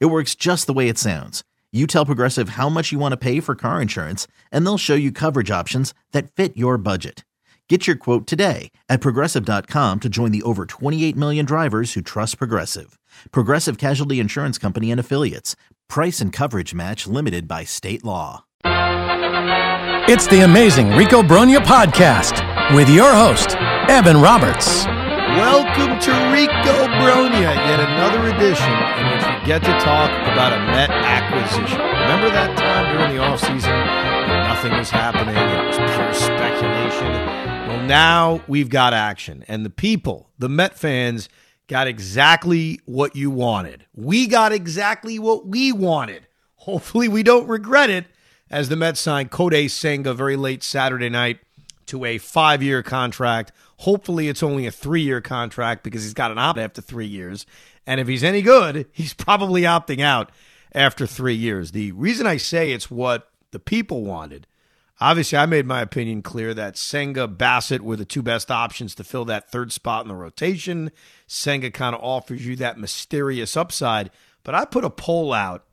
It works just the way it sounds. You tell Progressive how much you want to pay for car insurance, and they'll show you coverage options that fit your budget. Get your quote today at progressive.com to join the over 28 million drivers who trust Progressive. Progressive Casualty Insurance Company and Affiliates. Price and coverage match limited by state law. It's the amazing Rico Brogna podcast with your host, Evan Roberts. Welcome to Rico Brogna, yet another edition in which we get to talk about a Met acquisition. Remember that time during the offseason when nothing was happening, it was pure speculation? Well, now we've got action, and the people, the Met fans, got exactly what you wanted. We got exactly what we wanted. Hopefully, we don't regret it as the Mets signed Kodai Senga very late Saturday night to a five year contract. Hopefully, it's only a three year contract because he's got an opt after three years. And if he's any good, he's probably opting out after three years. The reason I say it's what the people wanted, obviously, I made my opinion clear that Senga, Bassitt were the two best options to fill that third spot in the rotation. Senga kind of offers you that mysterious upside. But I put a poll out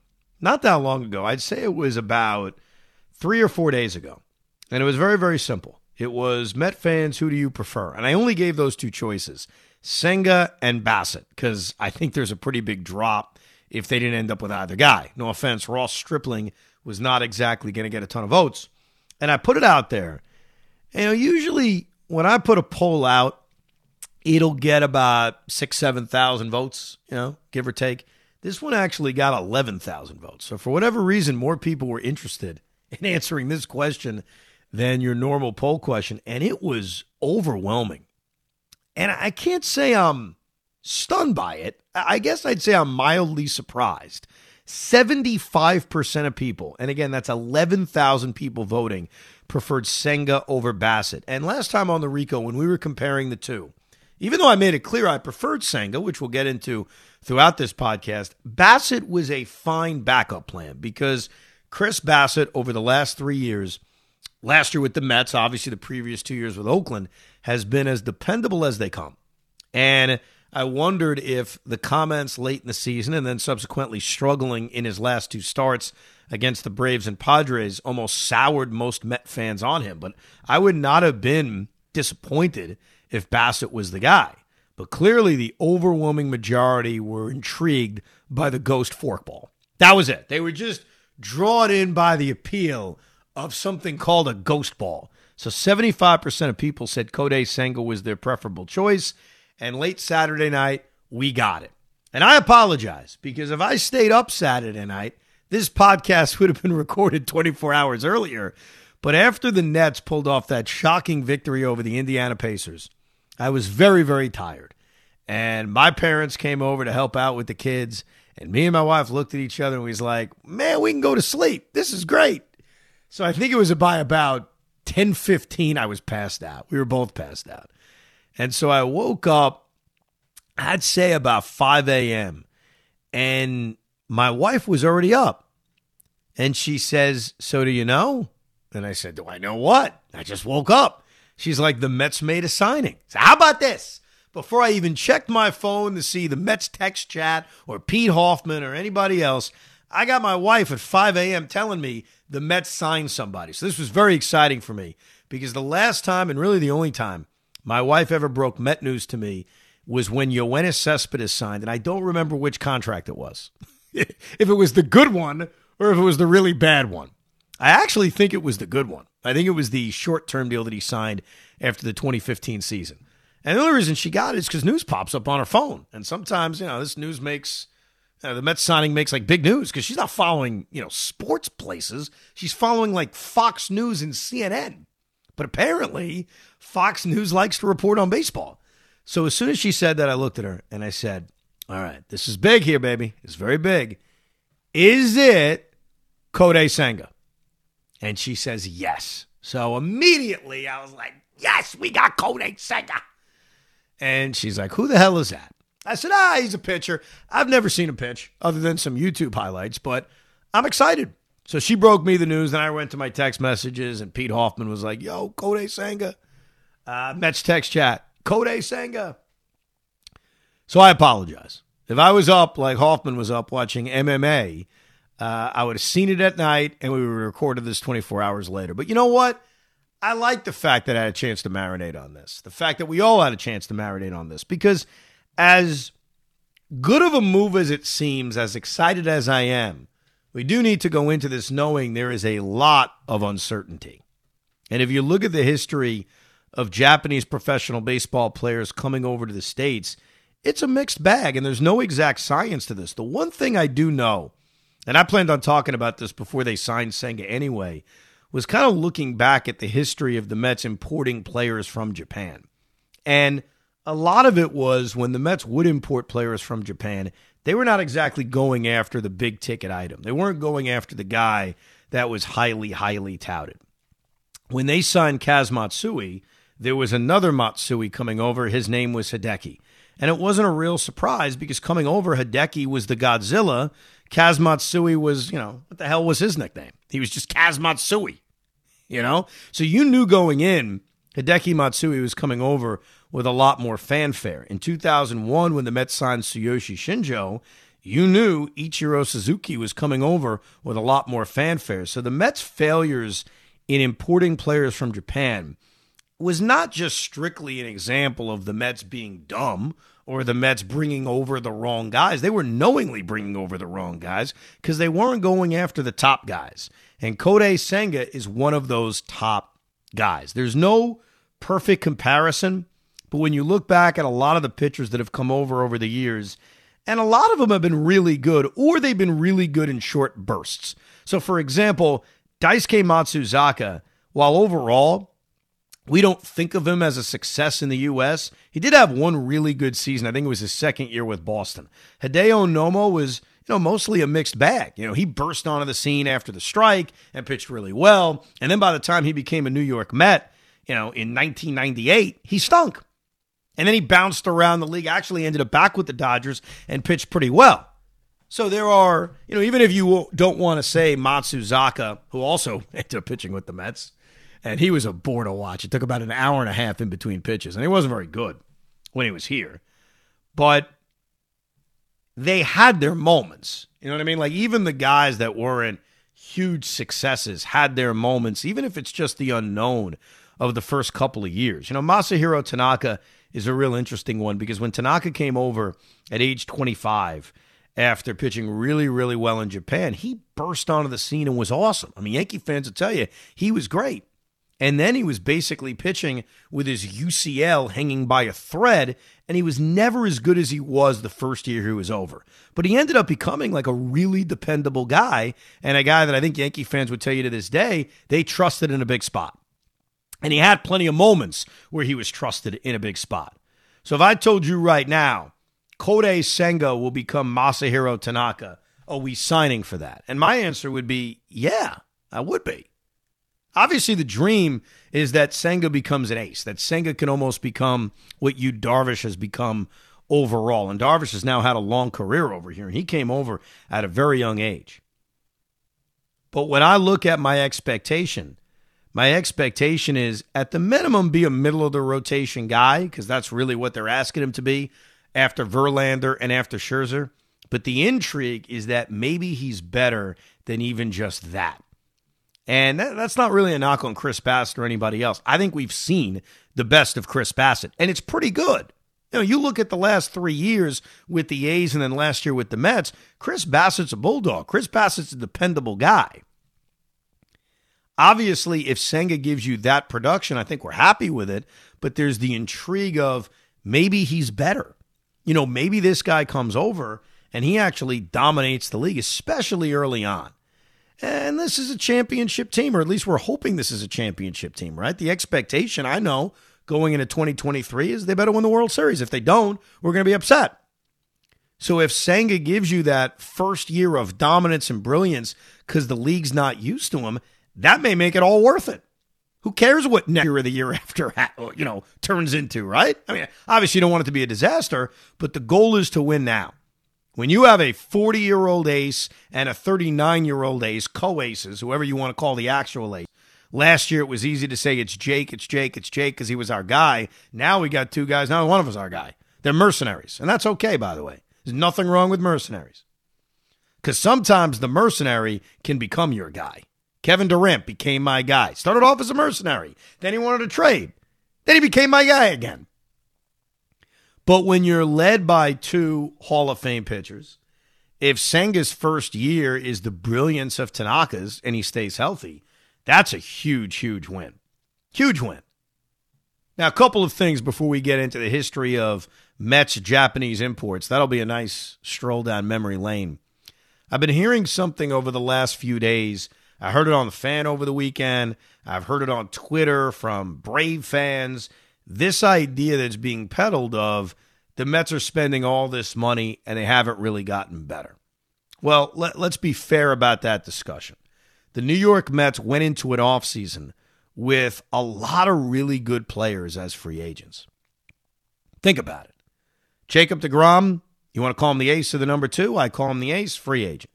not that long ago. I'd say it was about three or four days ago. And it was very, very simple. It was Met fans, who do you prefer? And I only gave those two choices Senga and Bassitt, because I think there's a pretty big drop if they didn't end up with either guy. No offense, Ross Stripling was not exactly going to get a ton of votes. And I put it out there. You know, usually when I put a poll out, it'll get about six, 7,000 votes, you know, give or take. This one actually got 11,000 votes. So for whatever reason, more people were interested in answering this question than your normal poll question. And it was overwhelming. And I can't say I'm stunned by it. I guess I'd say I'm mildly surprised. 75% of people, and again, that's 11,000 people voting, preferred Senga over Bassitt. And last time on the Rico, when we were comparing the two, even though I made it clear I preferred Senga, which we'll get into throughout this podcast, Bassitt was a fine backup plan because Chris Bassitt, over the last three years, last year with the Mets, obviously the previous two years with Oakland, has been as dependable as they come. And I wondered if the comments late in the season and then subsequently struggling in his last two starts against the Braves and Padres almost soured most Met fans on him. But I would not have been disappointed if Bassitt was the guy. But clearly, the overwhelming majority were intrigued by the ghost forkball. That was it. They were just drawn in by the appeal of something called a ghost ball. So 75% of people said Kodai Senga was their preferable choice. And late Saturday night, we got it. And I apologize because if I stayed up Saturday night, this podcast would have been recorded 24 hours earlier. But after the Nets pulled off that shocking victory over the Indiana Pacers, I was very, very tired. And my parents came over to help out with the kids. And me and my wife looked at each other and we was like, man, we can go to sleep. This is great. So I think it was by about 10:15 I was passed out. We were both passed out. And so I woke up I'd say about 5 a.m. and my wife was already up. And she says, "So do you know?" And I said, "Do I know what?" I just woke up. She's like, "The Mets made a signing." So how about this? Before I even checked my phone to see the Mets text chat or Pete Hoffman or anybody else, I got my wife at 5 a.m. telling me the Mets signed somebody. So this was very exciting for me because the last time, and really the only time, my wife ever broke Met news to me was when Yoenis Cespedes signed, and I don't remember which contract it was. if it was the good one or if it was the really bad one. I actually think it was the good one. I think it was the short term deal that he signed after the 2015 season. And the only reason she got it is because news pops up on her phone. And sometimes, you know, this news makes uh, the Mets signing makes like big news because she's not following, you know, sports places. She's following like Fox News and CNN. But apparently, Fox News likes to report on baseball. So as soon as she said that, I looked at her and I said, All right, this is big here, baby. It's very big. Is it Kodai Senga? And she says, Yes. So immediately I was like, Yes, we got Kodai Senga. And she's like, Who the hell is that? I said, Ah, he's a pitcher. I've never seen him pitch other than some YouTube highlights, but I'm excited. So she broke me the news, and I went to my text messages, and Pete Hoffman was like, Yo, Kodai Senga. Uh, Mets text chat, Kodai Senga. So I apologize. If I was up like Hoffman was up watching MMA, uh, I would have seen it at night and we would have recorded this 24 hours later. But you know what? I like the fact that I had a chance to marinate on this. The fact that we all had a chance to marinate on this because as good of a move as it seems, as excited as I am, we do need to go into this knowing there is a lot of uncertainty. And if you look at the history of Japanese professional baseball players coming over to the States, it's a mixed bag and there's no exact science to this. The one thing I do know, and I planned on talking about this before they signed Senga anyway, was kind of looking back at the history of the Mets importing players from Japan. And a lot of it was when the Mets would import players from Japan, they were not exactly going after the big ticket item. They weren't going after the guy that was highly, highly touted. When they signed Kaz Matsui, there was another Matsui coming over. His name was Hideki. And it wasn't a real surprise because coming over, Hideki was the Godzilla. Kaz Matsui was, you know, what the hell was his nickname? He was just Kaz Matsui, you know? So you knew going in, Hideki Matsui was coming over with a lot more fanfare. In 2001, when the Mets signed Tsuyoshi Shinjo, you knew Ichiro Suzuki was coming over with a lot more fanfare. So the Mets' failures in importing players from Japan was not just strictly an example of the Mets being dumb or the Mets bringing over the wrong guys. They were knowingly bringing over the wrong guys because they weren't going after the top guys. And Kodai Senga is one of those top guys. There's no perfect comparison, but when you look back at a lot of the pitchers that have come over over the years, and a lot of them have been really good, or they've been really good in short bursts. So, for example, Daisuke Matsuzaka, while overall we don't think of him as a success in the U.S. He did have one really good season. I think it was his second year with Boston. Hideo Nomo was, you know, mostly a mixed bag. You know, he burst onto the scene after the strike and pitched really well. And then by the time he became a New York Met, you know, in 1998, he stunk. And then he bounced around the league, actually ended up back with the Dodgers and pitched pretty well. So there are, you know, even if you don't want to say Matsuzaka, who also ended up pitching with the Mets, and he was a bore to watch. It took about an hour and a half in between pitches, and he wasn't very good when he was here. But they had their moments. You know what I mean? Like even the guys that weren't huge successes had their moments, even if it's just the unknown of the first couple of years. You know, Masahiro Tanaka is a real interesting one because when Tanaka came over at age 25 after pitching really, really well in Japan, he burst onto the scene and was awesome. I mean, Yankee fans will tell you he was great. And then he was basically pitching with his UCL hanging by a thread, and he was never as good as he was the first year he was over. But he ended up becoming like a really dependable guy, and a guy that I think Yankee fans would tell you to this day they trusted in a big spot. And he had plenty of moments where he was trusted in a big spot. So if I told you right now, Kodai Senga will become Masahiro Tanaka, are we signing for that? And my answer would be, yeah, I would be. Obviously, the dream is that Senga becomes an ace, that Senga can almost become what Yu Darvish has become overall. And Darvish has now had a long career over here, and he came over at a very young age. But when I look at my expectation, my expectation is at the minimum be a middle of the rotation guy, because that's really what they're asking him to be after Verlander and after Scherzer. But the intrigue is that maybe he's better than even just that. And that, that's not really a knock on Chris Bassitt or anybody else. I think we've seen the best of Chris Bassitt, and it's pretty good. You know, you look at the last three years with the A's and then last year with the Mets, Chris Bassitt's a bulldog. Chris Bassitt's a dependable guy. Obviously, if Senga gives you that production, I think we're happy with it, but there's the intrigue of maybe he's better. You know, maybe this guy comes over and he actually dominates the league, especially early on. And this is a championship team, or at least we're hoping this is a championship team, right? The expectation, I know, going into 2023 is they better win the World Series. If they don't, we're going to be upset. So if Senga gives you that first year of dominance and brilliance because the league's not used to him, that may make it all worth it. Who cares what next year or the year after, you know, turns into, right? I mean, obviously you don't want it to be a disaster, but the goal is to win now. When you have a 40 year old ace and a 39 year old ace, co aces, whoever you want to call the actual ace. Last year it was easy to say it's Jake, it's Jake, it's Jake because he was our guy. Now we got two guys. Now one of us our guy. They're mercenaries, and that's okay, by the way. There's nothing wrong with mercenaries. Because sometimes the mercenary can become your guy. Kevin Durant became my guy. Started off as a mercenary. Then he wanted to trade. Then he became my guy again. But when you're led by two Hall of Fame pitchers, if Senga's first year is the brilliance of Tanaka's and he stays healthy, that's a huge, huge win. Huge win. Now, a couple of things before we get into the history of Mets Japanese imports. That'll be a nice stroll down memory lane. I've been hearing something over the last few days. I heard it on the fan over the weekend. I've heard it on Twitter from Brave fans. This idea that's being peddled of the Mets are spending all this money and they haven't really gotten better. Well, let, us be fair about that discussion. The New York Mets went into an offseason with a lot of really good players as free agents. Think about it. Jacob DeGrom, you want to call him the ace or the number two? I call him the ace, free agent.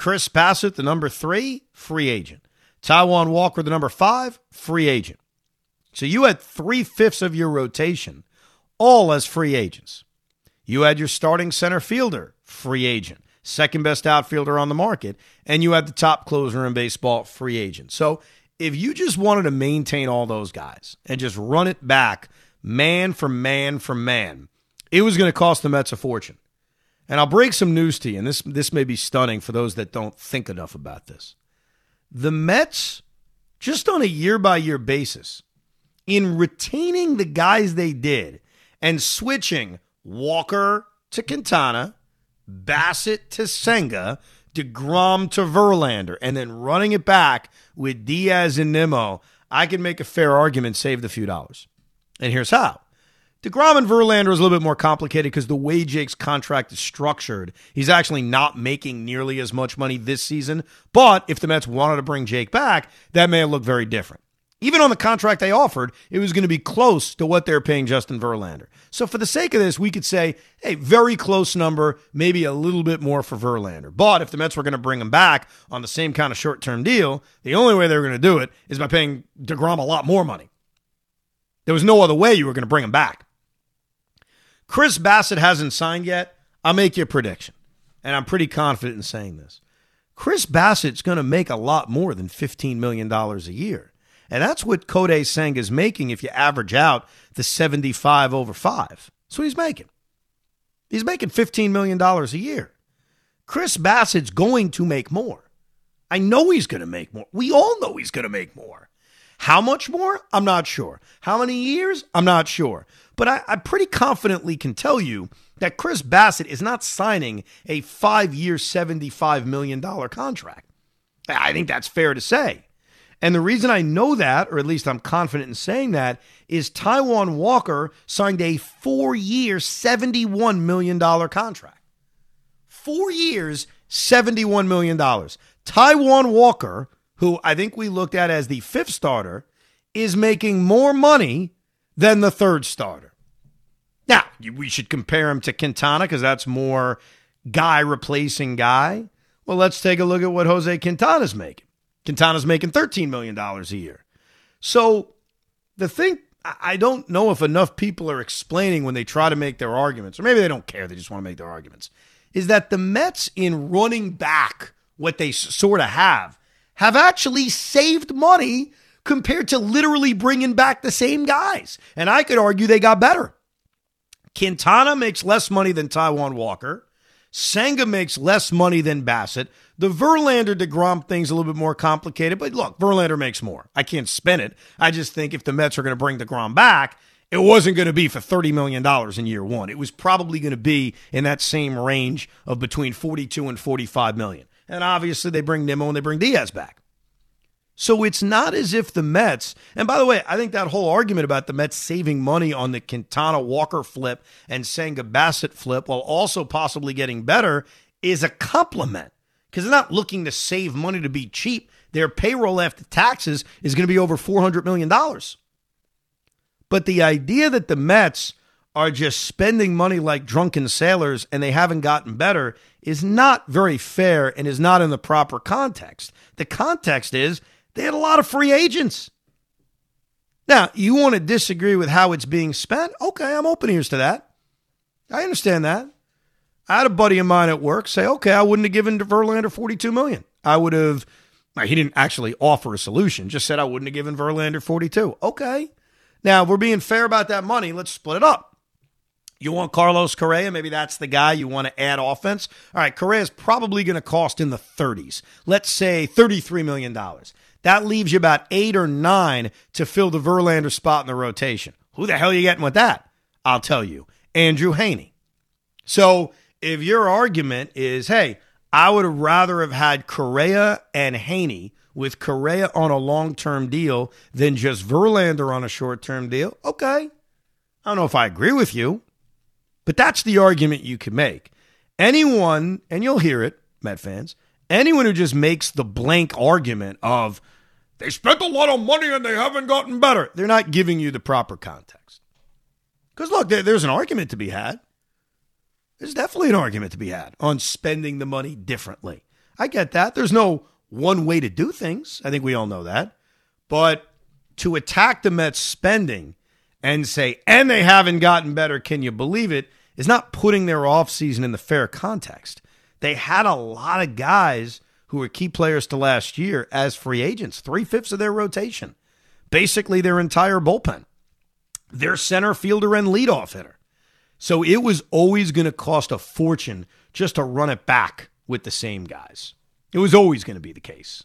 Chris Bassitt, the number three, free agent. Taijuan Walker, the number five, free agent. So you had three fifths of your rotation, all as free agents. You had your starting center fielder, free agent, second best outfielder on the market, and you had the top closer in baseball, free agent. So if you just wanted to maintain all those guys and just run it back man for man for man, it was going to cost the Mets a fortune. And I'll break some news to you, and this this may be stunning for those that don't think enough about this. The Mets, just on a year by year basis, in retaining the guys they did and switching Walker to Quintana, Bassitt to Senga, DeGrom to Verlander, and then running it back with Diaz and Nimmo, I can make a fair argument, save the few dollars. And here's how. DeGrom and Verlander is a little bit more complicated because the way Jake's contract is structured, he's actually not making nearly as much money this season. But if the Mets wanted to bring Jake back, that may have looked very different. Even on the contract they offered, it was going to be close to what they're paying Justin Verlander. So for the sake of this, we could say, hey, very close number, maybe a little bit more for Verlander. But if the Mets were going to bring him back on the same kind of short term deal, the only way they were going to do it is by paying DeGrom a lot more money. There was no other way you were going to bring him back. Chris Bassitt hasn't signed yet. I'll make you a prediction, and I'm pretty confident in saying this. Chris Bassitt's going to make a lot more than $15 million a year. And that's what Kodai Senga is making if you average out the 75 over 5. That's what he's making. He's making $15 million a year. Chris Bassitt's going to make more. I know he's going to make more. We all know he's going to make more. How much more? I'm not sure. How many years? I'm not sure. But I, I pretty confidently can tell you that Chris Bassitt is not signing a five year, $75 million contract. I think that's fair to say. And the reason I know that, or at least I'm confident in saying that, is Taijuan Walker signed a four year, $71 million contract. Four years, $71 million. Taijuan Walker, who I think we looked at as the fifth starter, is making more money than the third starter. Now, we should compare him to Quintana because that's more guy replacing guy. Well, let's take a look at what Jose Quintana's making. Quintana's making $13 million a year. So the thing, I don't know if enough people are explaining when they try to make their arguments, or maybe they don't care, they just want to make their arguments, is that the Mets, in running back what they sort of have, have actually saved money compared to literally bringing back the same guys. And I could argue they got better. Quintana makes less money than Taijuan Walker. Senga makes less money than Bassitt. The Verlander DeGrom thing's a little bit more complicated, but look, Verlander makes more. I can't spin it. I just think if the Mets are going to bring DeGrom back, it wasn't going to be for $30 million in year one. It was probably going to be in that same range of between 42 and 45 million. And obviously they bring Nimmo and they bring Diaz back. So it's not as if the Mets, and by the way, I think that whole argument about the Mets saving money on the Quintana Walker flip and Senga Bassitt flip while also possibly getting better is a compliment because they're not looking to save money to be cheap. Their payroll after taxes is going to be over $400 million. But the idea that the Mets are just spending money like drunken sailors and they haven't gotten better is not very fair and is not in the proper context. The context is they had a lot of free agents. Now, you want to disagree with how it's being spent? Okay, I'm open ears to that. I understand that. I had a buddy of mine at work say, okay, I wouldn't have given Verlander 42 million. I would have, he didn't actually offer a solution, just said I wouldn't have given Verlander 42. Okay. Now, if we're being fair about that money. Let's split it up. You want Carlos Correa? Maybe that's the guy you want to add offense. All right, Correa is probably going to cost in the 30s. Let's say $33 million. That leaves you about eight or nine to fill the Verlander spot in the rotation. Who the hell are you getting with that? I'll tell you, Andrew Heaney. So if your argument is, hey, I would rather have had Correa and Heaney with Correa on a long term deal than just Verlander on a short term deal, okay. I don't know if I agree with you, but that's the argument you can make. Anyone, and you'll hear it, Met fans, anyone who just makes the blank argument of they spent a lot of money and they haven't gotten better, they're not giving you the proper context. Because look, there, there's an argument to be had. There's definitely an argument to be had on spending the money differently. I get that. There's no one way to do things. I think we all know that. But to attack the Mets spending and say, and they haven't gotten better, can you believe it, is not putting their offseason in the fair context. They had a lot of guys who were key players to last year as free agents, three fifths of their rotation, basically their entire bullpen, their center fielder and leadoff hitter. So it was always going to cost a fortune just to run it back with the same guys. It was always going to be the case.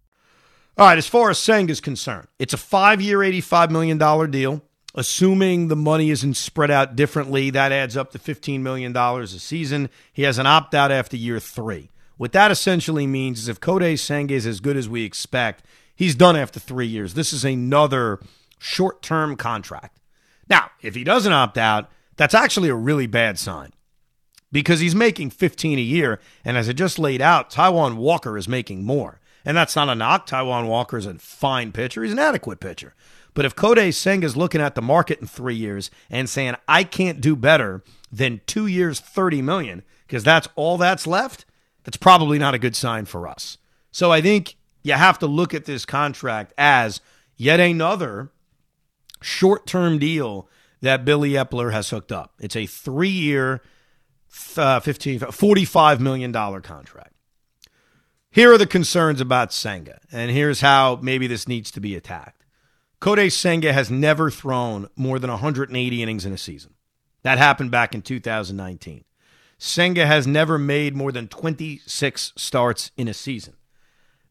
All right, as far as Senga is concerned, it's a five year, $85 million deal. Assuming the money isn't spread out differently, that adds up to $15 million a season. He has an opt out after year three. What that essentially means is if Kodai Senga is as good as we expect, he's done after three years. This is another short term contract. Now, if he doesn't opt out, that's actually a really bad sign because he's making 15 a year. And as I just laid out, Taijuan Walker is making more. And that's not a knock. Taijuan Walker is a fine pitcher. He's an adequate pitcher. But if Kodai Senga is looking at the market in three years and saying, I can't do better than two years, 30 million, because that's all that's left, that's probably not a good sign for us. So I think you have to look at this contract as yet another short term deal that Billy Eppler has hooked up. It's a three year, uh, 15, $45 million contract. Here are the concerns about Senga, and here's how maybe this needs to be attacked. Kodai Senga has never thrown more than 180 innings in a season. That happened back in 2019. Senga has never made more than 26 starts in a season.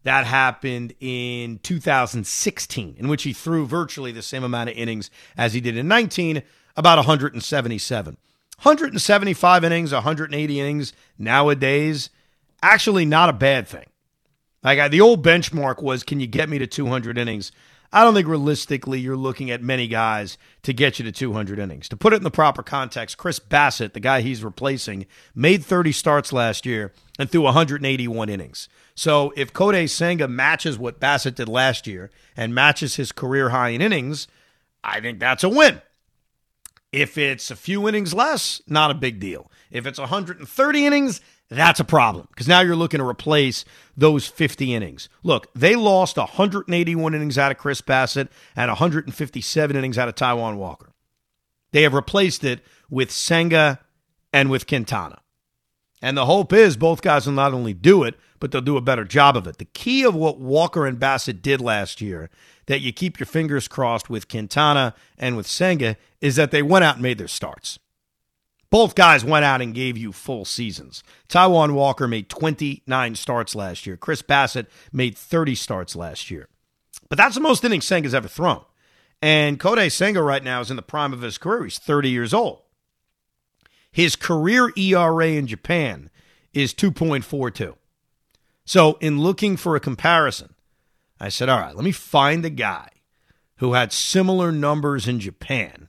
That happened in 2016, in which he threw virtually the same amount of innings as he did in 19, about 177. 175 innings, 180 innings nowadays, actually not a bad thing. Like the old benchmark was, can you get me to 200 innings? I don't think realistically you're looking at many guys to get you to 200 innings. To put it in the proper context, Chris Bassitt, the guy he's replacing, made 30 starts last year and threw 181 innings. So if Kodai Senga matches what Bassitt did last year and matches his career high in innings, I think that's a win. If it's a few innings less, not a big deal. If it's 130 innings, that's a problem because now you're looking to replace those 50 innings. Look, they lost 181 innings out of Chris Bassitt and 157 innings out of Taijuan Walker. They have replaced it with Senga and with Quintana. And the hope is both guys will not only do it, but they'll do a better job of it. The key of what Walker and Bassitt did last year, that you keep your fingers crossed with Quintana and with Senga, is that they went out and made their starts. Both guys went out and gave you full seasons. Taijuan Walker made 29 starts last year. Chris Bassitt made 30 starts last year. But that's the most innings Senga's ever thrown. And Kodai Senga right now is in the prime of his career. He's 30 years old. His career ERA in Japan is 2.42. So, in looking for a comparison, I said, all right, let me find a guy who had similar numbers in Japan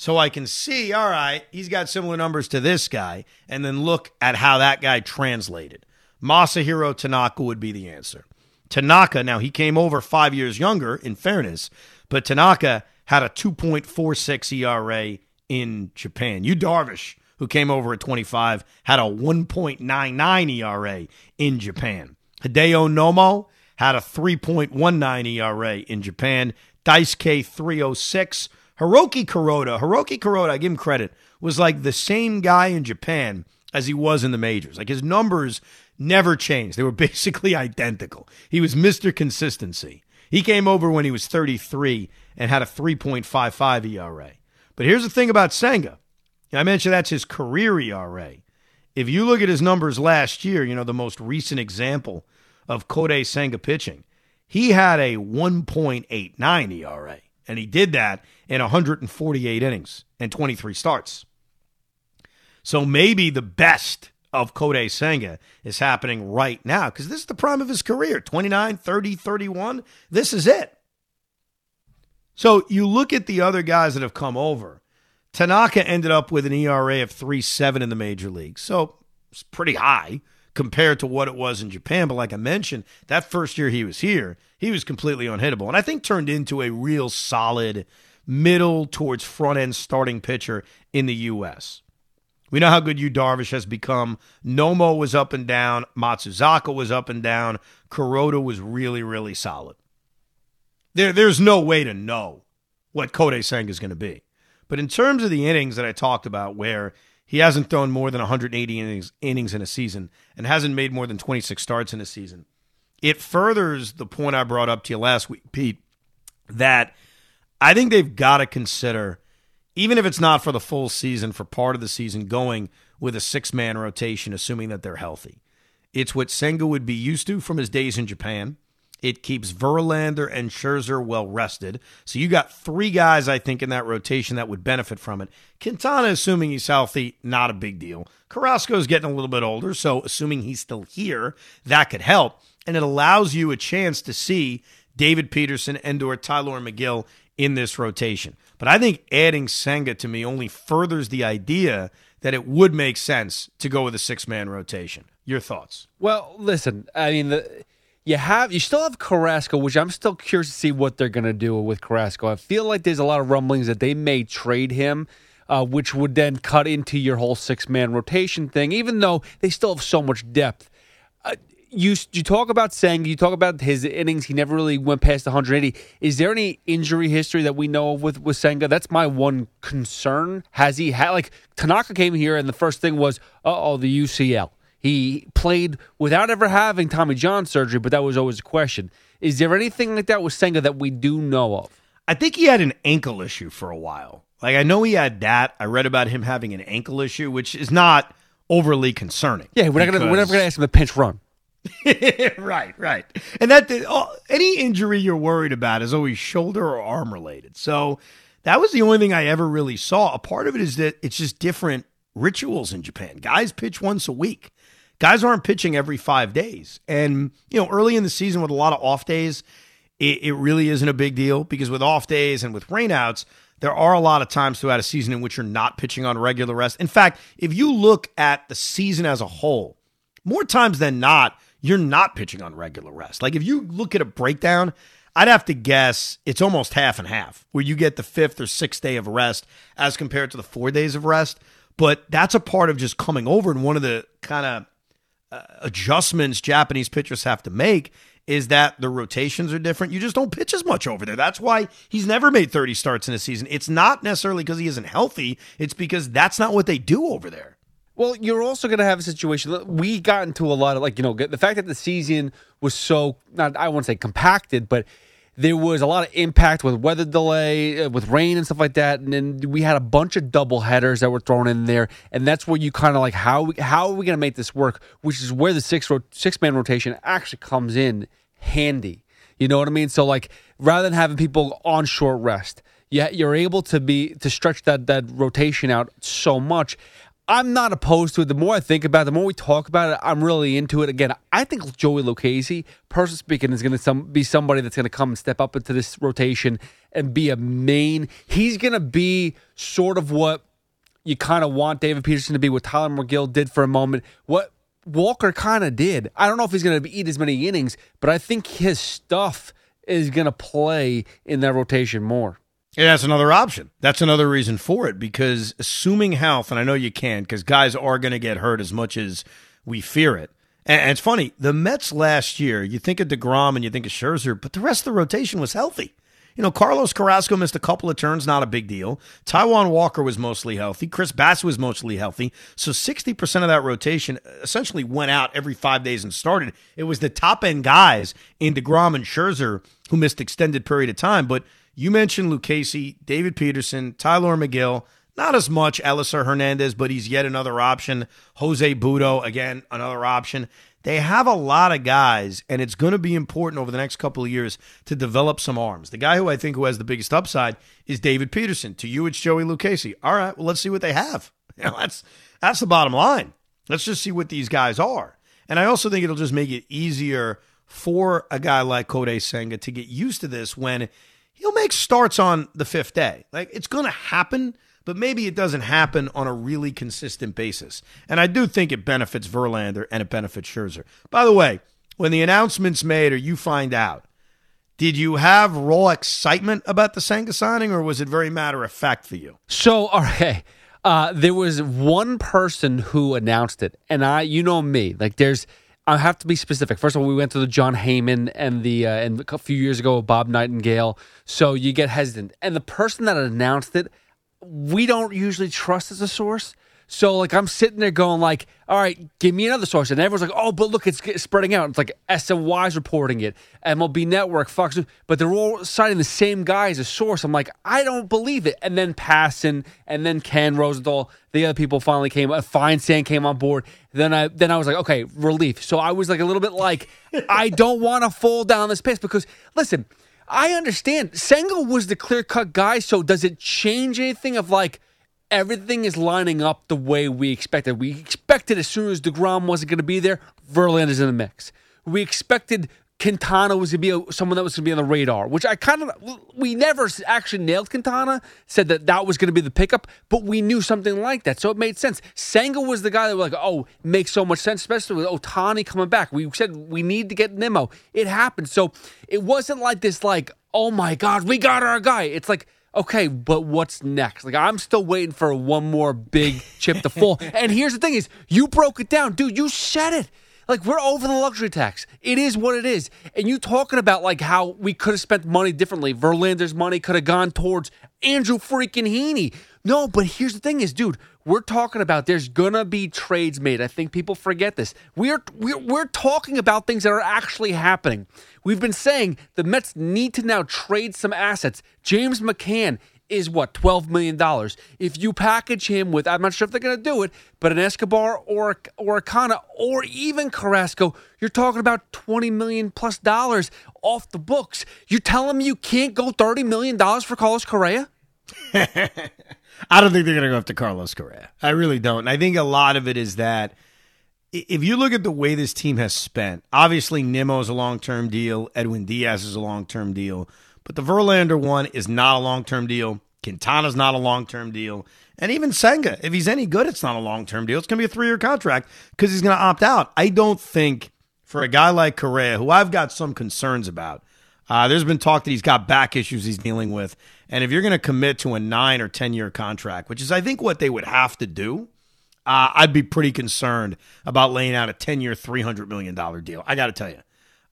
so I can see, all right, he's got similar numbers to this guy, and then look at how that guy translated. Masahiro Tanaka would be the answer. Tanaka, now he came over five years younger, in fairness, but Tanaka had a 2.46 ERA in Japan. Yu Darvish, who came over at 25, had a 1.99 ERA in Japan. Hideo Nomo had a 3.19 ERA in Japan. Dice K 306 Hiroki Kuroda, Hiroki Kuroda, I give him credit, was like the same guy in Japan as he was in the majors. Like his numbers never changed. They were basically identical. He was Mr. Consistency. He came over when he was 33 and had a 3.55 ERA. But here's the thing about Senga. I mentioned that's his career ERA. If you look at his numbers last year, you know, the most recent example of Kodai Senga pitching, he had a 1.89 ERA. And he did that in 148 innings and 23 starts. So maybe the best of Kodai Senga is happening right now because this is the prime of his career 29, 30, 31. This is it. So you look at the other guys that have come over. Tanaka ended up with an ERA of 3.7 in the major leagues. So it's pretty high compared to what it was in Japan. But like I mentioned, that first year he was here, he was completely unhittable. And I think turned into a real solid middle towards front end starting pitcher in the U.S. We know how good Yu Darvish has become. Nomo was up and down. Matsuzaka was up and down. Kuroda was really, really solid. There, there's no way to know what Kodai Senga is going to be. But in terms of the innings that I talked about, where he hasn't thrown more than 180 innings, innings in a season and hasn't made more than 26 starts in a season. It furthers the point I brought up to you last week, Pete, that I think they've got to consider, even if it's not for the full season, for part of the season, going with a six man rotation, assuming that they're healthy. It's what Senga would be used to from his days in Japan. It keeps Verlander and Scherzer well rested. So you got three guys, I think, in that rotation that would benefit from it. Quintana, assuming he's healthy, not a big deal. Carrasco's getting a little bit older, so assuming he's still here, that could help. And it allows you a chance to see David Peterson and or Tylor Megill in this rotation. But I think adding Senga to me only furthers the idea that it would make sense to go with a six man rotation. Your thoughts? Well, listen, I mean the you have you still have Carrasco, which I'm still curious to see what they're going to do with Carrasco. I feel like there's a lot of rumblings that they may trade him, uh, which would then cut into your whole six man rotation thing. Even though they still have so much depth, uh, you you talk about saying you talk about his innings. He never really went past 180. Is there any injury history that we know of with with Senga? That's my one concern. Has he had like Tanaka came here and the first thing was, oh, the UCL. He played without ever having Tommy John surgery, but that was always a question. Is there anything like that with Senga that we do know of? I think he had an ankle issue for a while. Like I know he had that. I read about him having an ankle issue, which is not overly concerning. Yeah, we're not gonna we're never gonna ask him to pinch run. right, right. And that oh, any injury you're worried about is always shoulder or arm related. So that was the only thing I ever really saw. A part of it is that it's just different rituals in Japan. Guys pitch once a week. Guys aren't pitching every five days. And, you know, early in the season with a lot of off days, it, it really isn't a big deal because with off days and with rainouts, there are a lot of times throughout a season in which you're not pitching on regular rest. In fact, if you look at the season as a whole, more times than not, you're not pitching on regular rest. Like if you look at a breakdown, I'd have to guess it's almost half and half, where you get the fifth or sixth day of rest as compared to the four days of rest. But that's a part of just coming over. And one of the kind of uh, adjustments Japanese pitchers have to make is that the rotations are different. You just don't pitch as much over there. That's why he's never made 30 starts in a season. It's not necessarily because he isn't healthy, it's because that's not what they do over there. Well, you're also going to have a situation. We got into a lot of like you know the fact that the season was so not I won't say compacted, but there was a lot of impact with weather delay, uh, with rain and stuff like that, and then we had a bunch of double headers that were thrown in there, and that's where you kind of like how how are we going to make this work? Which is where the six six man rotation actually comes in handy. You know what I mean? So like rather than having people on short rest, yeah, you're able to be to stretch that that rotation out so much. I'm not opposed to it. The more I think about it, the more we talk about it, I'm really into it. Again, I think Joey Lucchesi, personally speaking, is going to some, be somebody that's going to come and step up into this rotation and be a main. He's going to be sort of what you kind of want David Peterson to be, what Tylor Megill did for a moment, what Walker kind of did. I don't know if he's going to eat as many innings, but I think his stuff is going to play in that rotation more. Yeah, that's another option. That's another reason for it because assuming health, and I know you can because guys are going to get hurt as much as we fear it. And it's funny, the Mets last year, you think of DeGrom and you think of Scherzer, but the rest of the rotation was healthy. You know, Carlos Carrasco missed a couple of turns, not a big deal. Taijuan Walker was mostly healthy. Chris Bass was mostly healthy. So 60% of that rotation essentially went out every five days and started. It was the top end guys in DeGrom and Scherzer who missed extended period of time. But you mentioned Lucchesi, David Peterson, Tylor Megill. Not as much Elieser Hernandez, but he's yet another option. Jose Butto, again, another option. They have a lot of guys, and it's going to be important over the next couple of years to develop some arms. The guy who I think who has the biggest upside is David Peterson. To you, it's Joey Lucchesi. All right, well, let's see what they have. You know, that's that's the bottom line. Let's just see what these guys are. And I also think it'll just make it easier for a guy like Kodai Senga to get used to this when he'll make starts on the fifth day. Like it's going to happen, but maybe it doesn't happen on a really consistent basis. And I do think it benefits Verlander and it benefits Scherzer. By the way, when the announcement's made or you find out, did you have raw excitement about the Senga signing, or was it very matter of fact for you? So, all right. Uh, there was one person who announced it, and I, you know me, like there's I have to be specific. First of all, we went to the Jon Heyman and the uh, and a few years ago Bob Nightingale, so you get hesitant. And the person that announced it, we don't usually trust as a source. So like I'm sitting there going like, all right, give me another source, and everyone's like, oh, but look, it's spreading out. It's like SNY's reporting it, MLB Network, Fox, but they're all citing the same guy as a source. I'm like, I don't believe it. And then Passan, and then Ken Rosenthal, the other people finally came. Uh, Feinsand came on board. Then I then I was like, okay, relief. So I was like a little bit like, I don't want to fall down this pace because listen. I understand. Senga was the clear cut guy, so does it change anything of like everything is lining up the way we expected. We expected as soon as DeGrom wasn't going to be there, Verlander's in the mix. We expected Quintana was going to be someone that was going to be on the radar, which I kind of, we never actually nailed Quintana, said that that was going to be the pickup, but we knew something like that. So it made sense. Senga was the guy that was like, oh, makes so much sense, especially with Ohtani coming back. We said we need to get Nimmo. It happened. So it wasn't like this, like, oh my God, we got our guy. It's like, okay, but what's next? Like I'm still waiting for one more big chip to fall. and here's the thing is you broke it down, dude. You said it. Like we're over the luxury tax. It is what it is. And you talking about like how we could have spent money differently. Verlander's money could have gone towards Andrew freaking Heaney. No, but here's the thing is, dude, we're talking about there's gonna be trades made. I think people forget this. We're we're we're talking about things that are actually happening. We've been saying the Mets need to now trade some assets. James McCann is what twelve million dollars. If you package him with, I'm not sure if they're going to do it, but an Escobar or or a Canha or even Carrasco, you're talking about twenty million plus dollars off the books. You're telling me you can't go thirty million dollars for Carlos Correa? I don't think they're going to go after Carlos Correa. I really don't. And I think a lot of it is that if you look at the way this team has spent, obviously Nimmo is a long term deal, Edwin Diaz is a long term deal, but the Verlander one is not a long term deal. Quintana's not a long term deal. And even Senga, if he's any good, it's not a long term deal. It's going to be a three year contract because he's going to opt out. I don't think for a guy like Correa, who I've got some concerns about, uh, there's been talk that he's got back issues he's dealing with. And if you're going to commit to a nine or 10 year contract, which is, I think, what they would have to do, uh, I'd be pretty concerned about laying out a 10 year, $300 million deal. I got to tell you.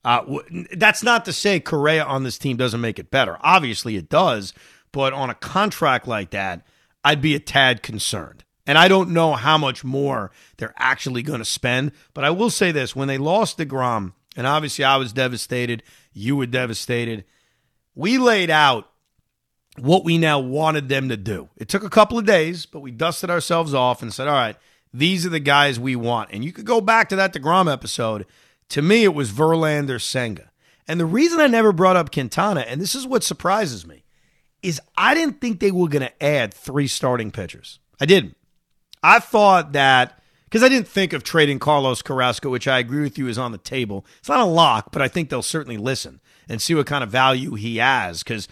Uh, w- that's not to say Correa on this team doesn't make it better. Obviously, it does. But on a contract like that, I'd be a tad concerned. And I don't know how much more they're actually going to spend. But I will say this when they lost DeGrom, and obviously I was devastated, you were devastated, we laid out what we now wanted them to do. It took a couple of days, but we dusted ourselves off and said, all right, these are the guys we want. And you could go back to that DeGrom episode. To me, it was Verlander Senga. And the reason I never brought up Quintana, and this is what surprises me, is I didn't think they were going to add three starting pitchers. I didn't. I thought that because I didn't think of trading Carlos Carrasco, which I agree with you is on the table. It's not a lock, but I think they'll certainly listen and see what kind of value he has because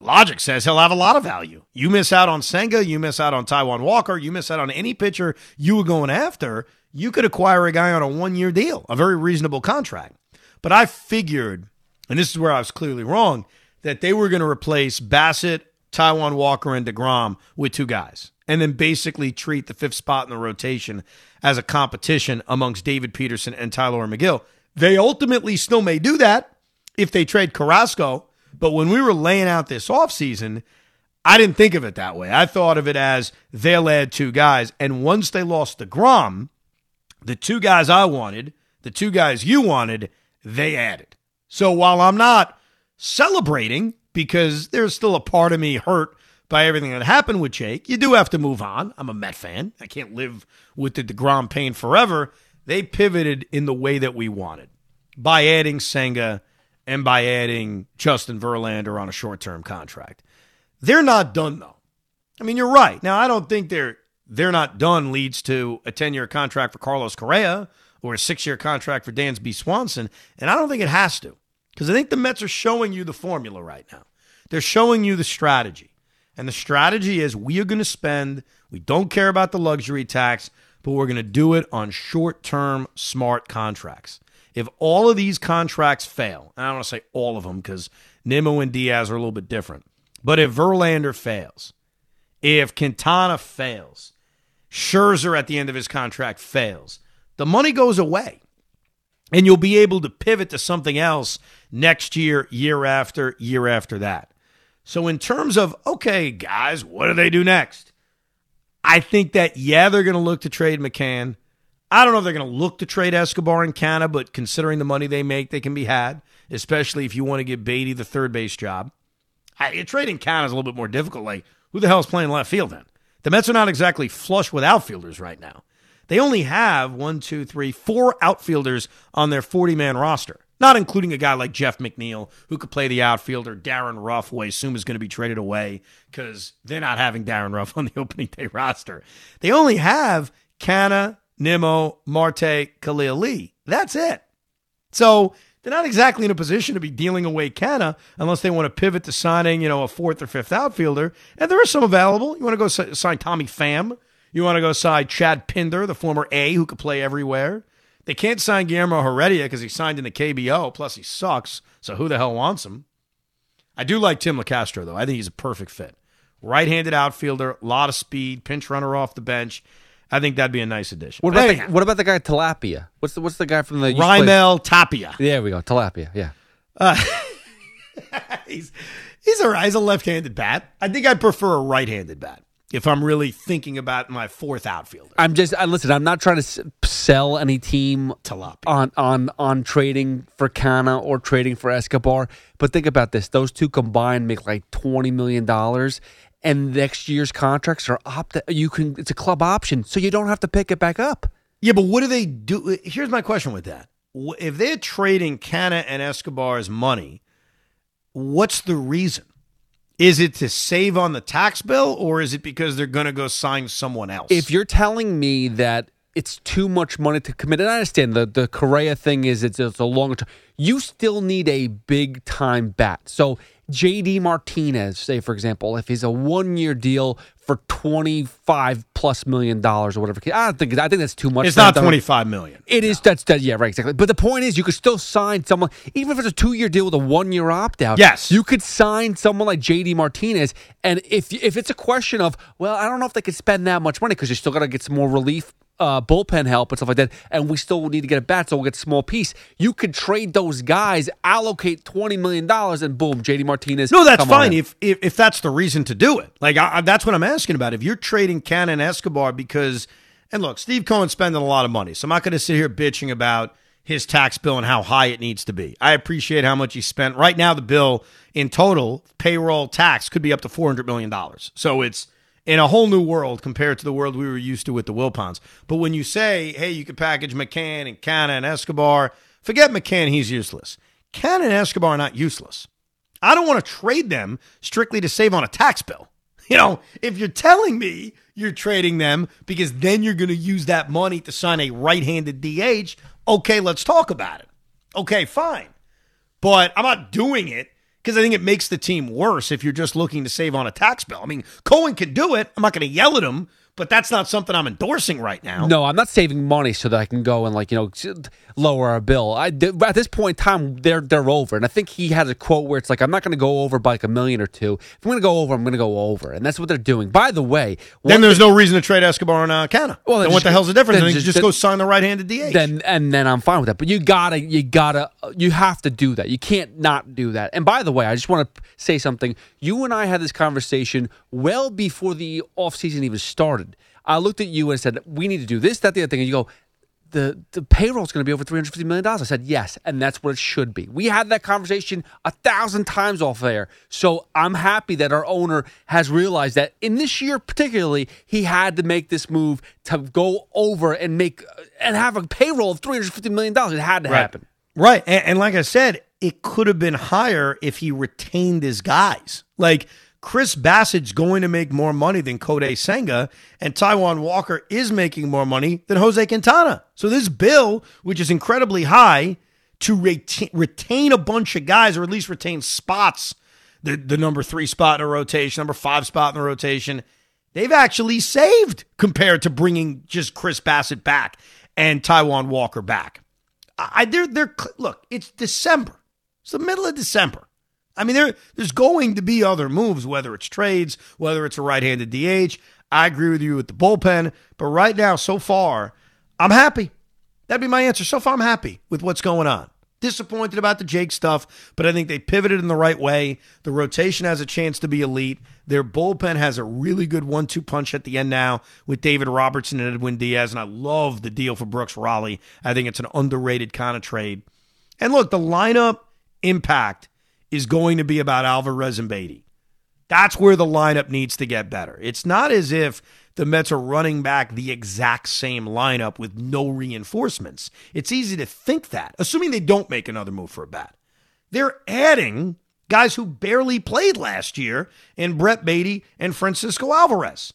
Logic says he'll have a lot of value. You miss out on Senga, you miss out on Taijuan Walker, you miss out on any pitcher you were going after. You could acquire a guy on a one year deal, a very reasonable contract. But I figured, and this is where I was clearly wrong, that they were going to replace Bassitt, Taijuan Walker, and DeGrom with two guys, and then basically treat the fifth spot in the rotation as a competition amongst David Peterson and Tylor Megill. They ultimately still may do that if they trade Carrasco but when we were laying out this offseason, I didn't think of it that way. I thought of it as they'll add two guys. And once they lost DeGrom, the two guys I wanted, the two guys you wanted, they added. So while I'm not celebrating because there's still a part of me hurt by everything that happened with Jake, you do have to move on. I'm a Met fan. I can't live with the DeGrom pain forever. They pivoted in the way that we wanted by adding Senga and by adding Justin Verlander on a short term contract. They're not done though. I mean, you're right. Now, I don't think they're they're not done leads to a 10 year contract for Carlos Correa or a six year contract for Dansby Swanson. And I don't think it has to because I think the Mets are showing you the formula right now. They're showing you the strategy. And the strategy is we are going to spend, we don't care about the luxury tax, but we're going to do it on short term smart contracts. If all of these contracts fail, and I don't want to say all of them because Nimmo and Diaz are a little bit different, but if Verlander fails, if Quintana fails, Scherzer at the end of his contract fails, the money goes away. And you'll be able to pivot to something else next year, year after, year after that. So, in terms of, okay, guys, what do they do next? I think that, yeah, they're going to look to trade McCann. I don't know if they're going to look to trade Escobar and Canha, but considering the money they make, they can be had, especially if you want to give Baty the third base job. I, trading Canha is a little bit more difficult. Like, who the hell is playing left field then? The Mets are not exactly flush with outfielders right now. They only have one, two, three, four outfielders on their 40 man roster, not including a guy like Jeff McNeil, who could play the outfielder, Darin Ruf, who I assume is going to be traded away because they're not having Darin Ruf on the opening day roster. They only have Canha, Nimmo, Marte, Khalil Lee. That's it. So they're not exactly in a position to be dealing away Canha unless they want to pivot to signing, you know, a fourth or fifth outfielder. And there are some available. You want to go sign Tommy Pham. You want to go sign Chad Pinder, the former A who could play everywhere. They can't sign Guillermo Heredia because he signed in the KBO. Plus, he sucks. So who the hell wants him? I do like Tim Locastro, though. I think he's a perfect fit. Right handed outfielder, a lot of speed, pinch runner off the bench. I think that'd be a nice addition. What about, the, what about the guy Tilapia? What's the what's the guy from the Raimel Tapia? There we go, Tilapia. Yeah, uh, he's he's a he's a left-handed bat. I think I'd prefer a right-handed bat if I'm really thinking about my fourth outfielder. I'm just I, listen. I'm not trying to sell any team Tilapia. on on on trading for Canha or trading for Escobar. But think about this: those two combined make like twenty million dollars, and next year's contracts are opt you can it's a club option so you don't have to pick it back up yeah but what do they do here's my question with that if they're trading Canha and escobar's money what's the reason is it to save on the tax bill or is it because they're going to go sign someone else if you're telling me that it's too much money to commit. And I understand the the Correa thing is it's, it's a longer term. You still need a big time bat. So JD Martinez, say for example, if he's a one year deal for twenty five plus million dollars or whatever, I don't think I think that's too much. It's not twenty five million. It is. That's that. Yeah, right. Exactly. But the point is, you could still sign someone, even if it's a two year deal with a one year opt out. Yes, you could sign someone like JD Martinez, and if if it's a question of, well, I don't know if they could spend that much money because you still got to get some more relief uh, bullpen help and stuff like that, and we still need to get a bat, so we'll get a small piece. You could trade those guys, allocate twenty million dollars, and boom, JD Martinez. No, that's fine if, if if that's the reason to do it. Like I, that's what I'm asking about. If you're trading Cannon Escobar because, and look, Steve Cohen's spending a lot of money, so I'm not going to sit here bitching about his tax bill and how high it needs to be. I appreciate how much he spent. Right now, the bill in total payroll tax could be up to four hundred million dollars. So it's in a whole new world compared to the world we were used to with the Wilpons. But when you say, hey, you could package McCann and Canha and Escobar, forget McCann, he's useless. Canha and Escobar are not useless. I don't want to trade them strictly to save on a tax bill. You know, if you're telling me you're trading them because then you're going to use that money to sign a right handed DH, okay, let's talk about it. Okay, fine. But I'm not doing it because I think it makes the team worse if you're just looking to save on a tax bill. I mean, Cohen can do it. I'm not going to yell at him, but that's not something I'm endorsing right now. No, I'm not saving money so that I can go and like you know lower a bill. I at this point in time they're they're over, and I think he has a quote where it's like I'm not going to go over by like a million or two. If I'm going to go over, I'm going to go over, and that's what they're doing. By the way, then there's no reason to trade Escobar and uh, Canha. Well, then what the hell's the difference? Then, then just, just go sign the right-handed DH. Then and then I'm fine with that. But you gotta you gotta you have to do that. You can't not do that. And by the way, I just want to say something. You and I had this conversation well before the offseason even started. I looked at you and said, "We need to do this, that, the other thing." And you go, "the The payroll is going to be over three hundred fifty million dollars." I said, "Yes," and that's what it should be. We had that conversation a thousand times off air. So I'm happy that our owner has realized that in this year, particularly, he had to make this move to go over and make and have a payroll of three hundred fifty million dollars. It had to right. happen, right? And, and like I said, it could have been higher if he retained his guys, like. Chris Bassitt's going to make more money than Kodai Senga, and Taijuan Walker is making more money than Jose Quintana. So this bill, which is incredibly high, to retain, retain a bunch of guys, or at least retain spots, the, the number three spot in a rotation, number five spot in the rotation, they've actually saved compared to bringing just Chris Bassitt back and Taijuan Walker back. I, they're, they're, look, it's December. It's the middle of December. I mean, there there's going to be other moves, whether it's trades, whether it's a right-handed DH. I agree with you with the bullpen, but right now, so far, I'm happy. That'd be my answer. So far, I'm happy with what's going on. Disappointed about the Jake stuff, but I think they pivoted in the right way. The rotation has a chance to be elite. Their bullpen has a really good one-two punch at the end now with David Robertson and Edwin Diaz, and I love the deal for Brooks Raley. I think it's an underrated kind of trade. And look, the lineup impact is going to be about Alvarez and Baty. That's where the lineup needs to get better. It's not as if the Mets are running back the exact same lineup with no reinforcements. It's easy to think that, assuming they don't make another move for a bat. They're adding guys who barely played last year in Brett Baty and Francisco Alvarez.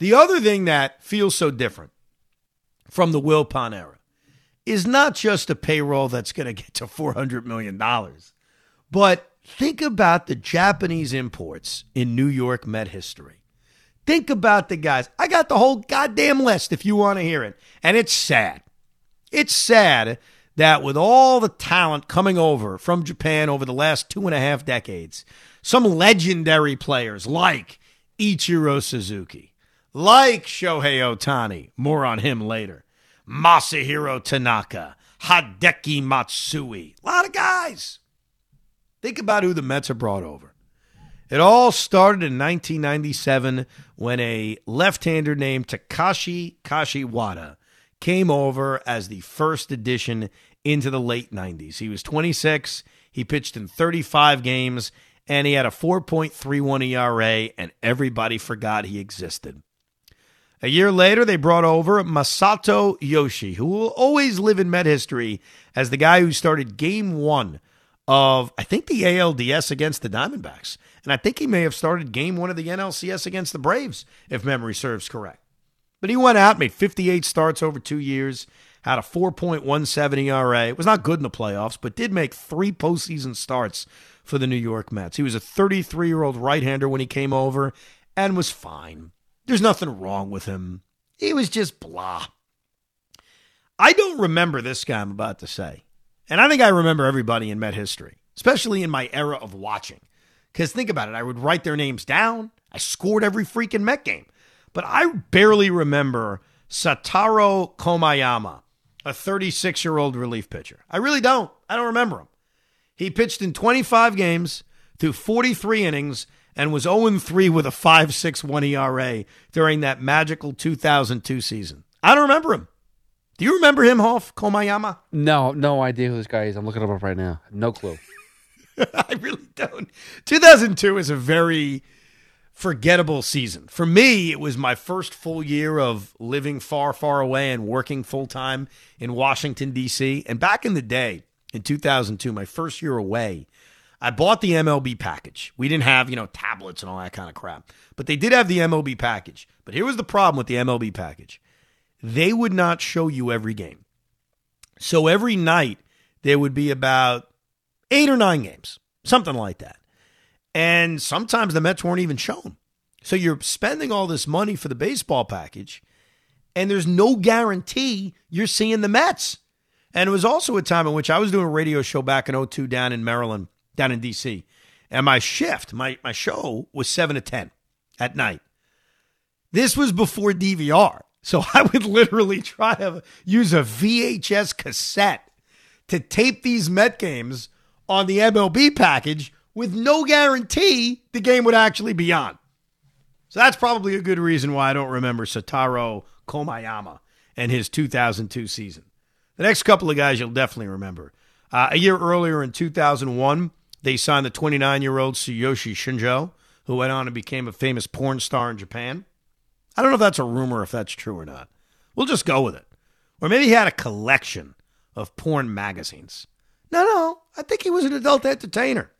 The other thing that feels so different from the Wilpon era is not just a payroll that's going to get to $400 million, but think about the Japanese imports in New York Met history. Think about the guys. I got the whole goddamn list if you want to hear it. And it's sad. It's sad that with all the talent coming over from Japan over the last two and a half decades, some legendary players like Ichiro Suzuki, like Shohei Ohtani. More on him later. Masahiro Tanaka, Hideki Matsui. A lot of guys. Think about who the Mets have brought over. It all started in 1997 when a left hander named Takashi Kashiwada came over as the first addition into the late 90s. He was 26, he pitched in 35 games, and he had a 4.31 ERA, and everybody forgot he existed. A year later, they brought over Masato Yoshii, who will always live in Met history as the guy who started game one of, I think, the ALDS against the Diamondbacks. And I think he may have started game one of the NLCS against the Braves, if memory serves correct. But he went out, made 58 starts over two years, had a 4.17 ERA. It was not good in the playoffs, but did make three postseason starts for the New York Mets. He was a 33 year old right hander when he came over and was fine. There's nothing wrong with him. He was just blah. I don't remember this guy I'm about to say. And I think I remember everybody in Met history, especially in my era of watching. Because think about it, I would write their names down. I scored every freaking Met game. But I barely remember Satoru Komiyama, a 36 year old relief pitcher. I really don't. I don't remember him. He pitched in 25 games through 43 innings and was 0 3 with a 5.61 ERA during that magical 2002 season. I don't remember him. Do you remember him, Hoff Komiyama? No, no idea who this guy is. I'm looking him up right now. No clue. I really don't. 2002 is a very forgettable season. For me, it was my first full year of living far, far away and working full time in Washington, D.C. And back in the day, in 2002, my first year away, I bought the MLB package. We didn't have, you know, tablets and all that kind of crap, but they did have the MLB package. But here was the problem with the MLB package they would not show you every game. So every night, there would be about eight or nine games, something like that. And sometimes the Mets weren't even shown. So you're spending all this money for the baseball package, and there's no guarantee you're seeing the Mets. And it was also a time in which I was doing a radio show back in 02 down in Maryland down in DC. And my shift, my, my show was 7 to 10 at night. This was before DVR. So I would literally try to use a VHS cassette to tape these Met games on the MLB package with no guarantee the game would actually be on. So that's probably a good reason why I don't remember Satoru Komiyama and his 2002 season. The next couple of guys you'll definitely remember. Uh, a year earlier in 2001, they signed the 29 year old Tsuyoshi Shinjo, who went on and became a famous porn star in Japan. I don't know if that's a rumor, if that's true or not. We'll just go with it. Or maybe he had a collection of porn magazines. No, no, I think he was an adult entertainer.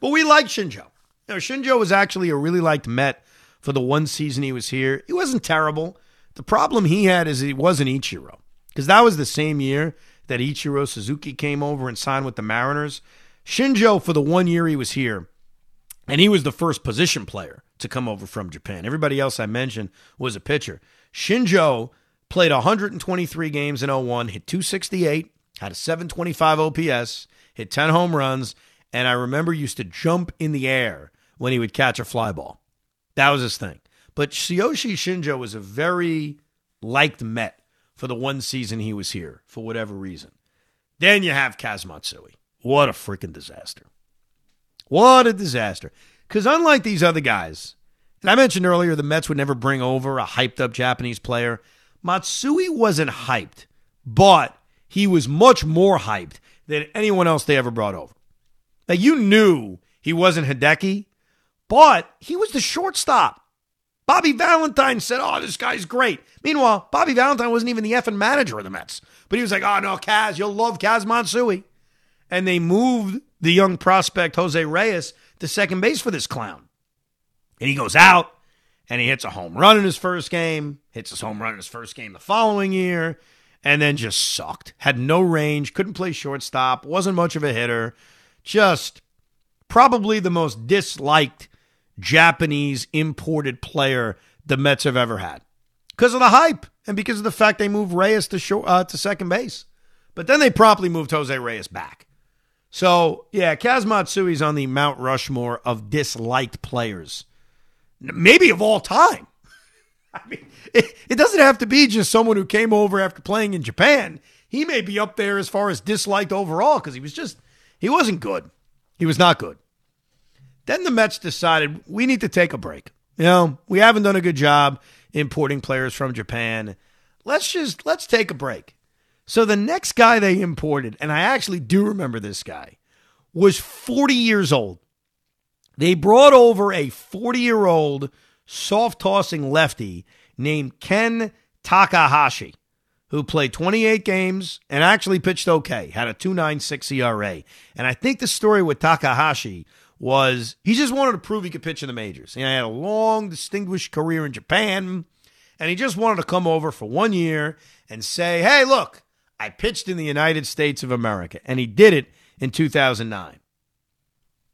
But we like Shinjo. Now, Shinjo was actually a really liked Met for the one season he was here. He wasn't terrible. The problem he had is he wasn't Ichiro, because that was the same year that Ichiro Suzuki came over and signed with the Mariners. Shinjo, for the one year he was here, and he was the first position player to come over from Japan. Everybody else I mentioned was a pitcher. Shinjo played 123 games in 01, hit 268, had a 725 OPS, hit 10 home runs, and I remember used to jump in the air when he would catch a fly ball. That was his thing. But Tsuyoshi Shinjo was a very liked Met for the one season he was here, for whatever reason. Then you have Kaz Matsui. What a freaking disaster. What a disaster. Because unlike these other guys, and I mentioned earlier the Mets would never bring over a hyped up Japanese player, Matsui wasn't hyped, but he was much more hyped than anyone else they ever brought over. Now, you knew he wasn't Hideki, but he was the shortstop. Bobby Valentine said, Oh, this guy's great. Meanwhile, Bobby Valentine wasn't even the effing manager of the Mets. But he was like, Oh, no, Kaz, you'll love Kaz Matsui and they moved the young prospect Jose Reyes to second base for this clown. And he goes out and he hits a home run in his first game, hits his home run in his first game the following year, and then just sucked. Had no range, couldn't play shortstop, wasn't much of a hitter. Just probably the most disliked Japanese imported player the Mets have ever had because of the hype and because of the fact they moved Reyes to, short, uh, to second base. But then they promptly moved Jose Reyes back. So, yeah, Kaz Matsui's on the Mount Rushmore of disliked players, maybe of all time. I mean, it, it doesn't have to be just someone who came over after playing in Japan. He may be up there as far as disliked overall because he was just, he wasn't good. He was not good. Then the Mets decided we need to take a break. You know, we haven't done a good job importing players from Japan. let's just let's take a break. So the next guy they imported, and I actually do remember this guy, was 40 years old. They brought over a 40 year old soft tossing lefty named Ken Takahashi, who played 28 games and actually pitched okay, had a 2.96 ERA. And I think the story with Takahashi was he just wanted to prove he could pitch in the majors. He had a long, distinguished career in Japan, and he just wanted to come over for one year and say, hey, look, I pitched in the United States of America. And he did it in 2009.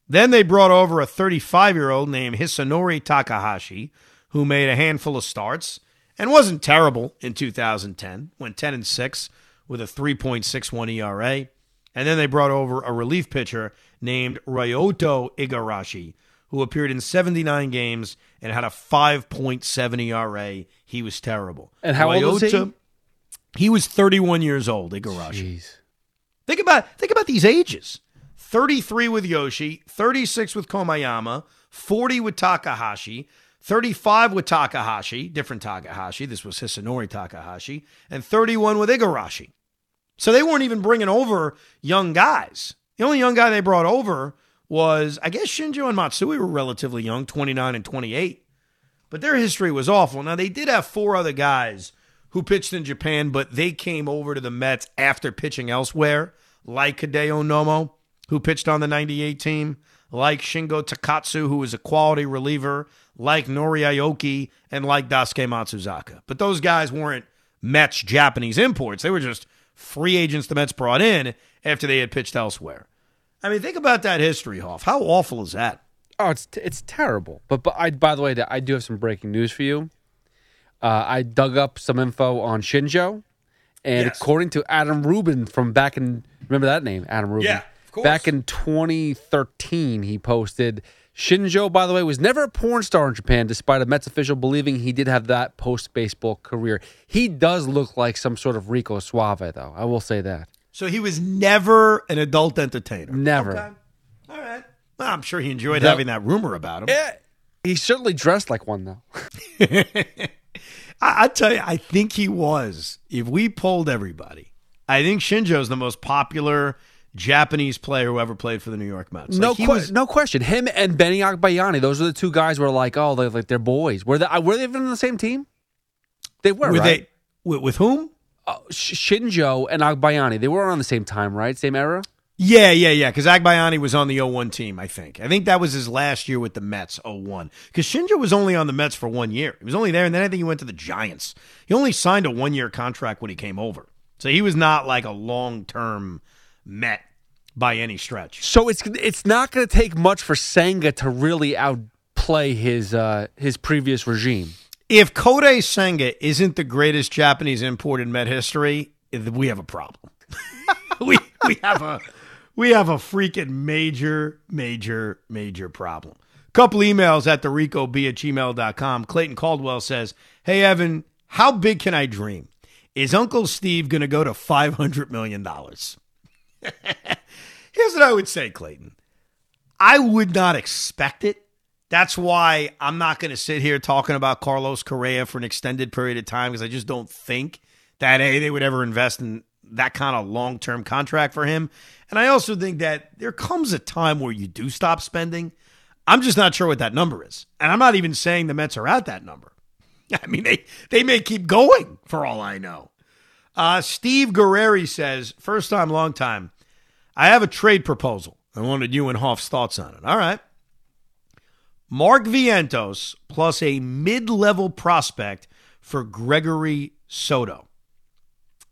Then they brought over a 35 year old named Hisanori Takahashi, who made a handful of starts and wasn't terrible in 2010, went 10 and 6 with a 3.61 ERA. And then they brought over a relief pitcher named Ryota Igarashi, who appeared in 79 games and had a 5.7 ERA. He was terrible. And how old was he? He was 31 years old, Igarashi. Jeez. Think about think about these ages. 33 with Yoshii, 36 with Komiyama, 40 with Takahashi, 35 with Takahashi, different Takahashi. This was Hisanori Takahashi, and 31 with Igarashi. So they weren't even bringing over young guys. The only young guy they brought over was, I guess, Shinjo and Matsui were relatively young, 29 and 28. But their history was awful. Now, they did have four other guys who pitched in Japan, but they came over to the Mets after pitching elsewhere, like Hideo Nomo, who pitched on the 98 team, like Shingo Takatsu, who was a quality reliever, like Nori Aoki, and like Daisuke Matsuzaka. But those guys weren't Mets Japanese imports. They were just free agents the Mets brought in after they had pitched elsewhere. I mean, think about that history, Hoff. How awful is that? Oh, it's it's terrible. But but I by the way, I do have some breaking news for you. Uh, I dug up some info on Shinjo, and Yes. according to Adam Rubin from back in remember that name, Adam Rubin. Yeah, of course. Back in 2013, he posted Shinjo. By the way, was never a porn star in Japan, despite a Mets official believing he did have that post baseball career. He does look like some sort of Rico Suave, though. I will say that. So he was never an adult entertainer. Never. Okay. All right. Well, I'm sure he enjoyed No. having that rumor about him. Yeah, he certainly dressed like one though. I, I tell you, I think he was. If we polled everybody, I think Shinjo's the most popular Japanese player who ever played for the New York Mets. no, Like, que- was- no question. Him and Benny Agbayani, those are the two guys where like, oh, they're like they're boys. Were they? uh, Were they even on the same team? They were, were right? they with, with whom? Uh, Shinjo and Agbayani, they were on the same time, right? Same era. Yeah, yeah, yeah. Because Agbayani was on the 01 team, I think. I think that was his last year with the Mets, 01. Because Shinjo was only on the Mets for one year. He was only there, and then I think he went to the Giants. He only signed a one year contract when he came over. So he was not like a long term Met by any stretch. So it's it's not going to take much for Senga to really outplay his uh, his previous regime. If Kodai Senga isn't the greatest Japanese import in Met history, we have a problem. we we have a we have a freaking major, major, major problem. Couple emails at the ricob at gmail.com. Clayton Caldwell says, Hey Evan, how big can I dream? Is Uncle Steve gonna go to five hundred million dollars? Here's what I would say, Clayton. I would not expect it. That's why I'm not going to sit here talking about Carlos Correa for an extended period of time because I just don't think that A, they would ever invest in that kind of long term contract for him. And I also think that there comes a time where you do stop spending. I'm just not sure what that number is. And I'm not even saying the Mets are at that number. I mean, they, they may keep going for all I know. Uh, Steve Guerreri says, first time, long time. I have a trade proposal. I wanted you and Hoff's thoughts on it. All right. Mark Vientos plus a mid level prospect for Gregory Soto.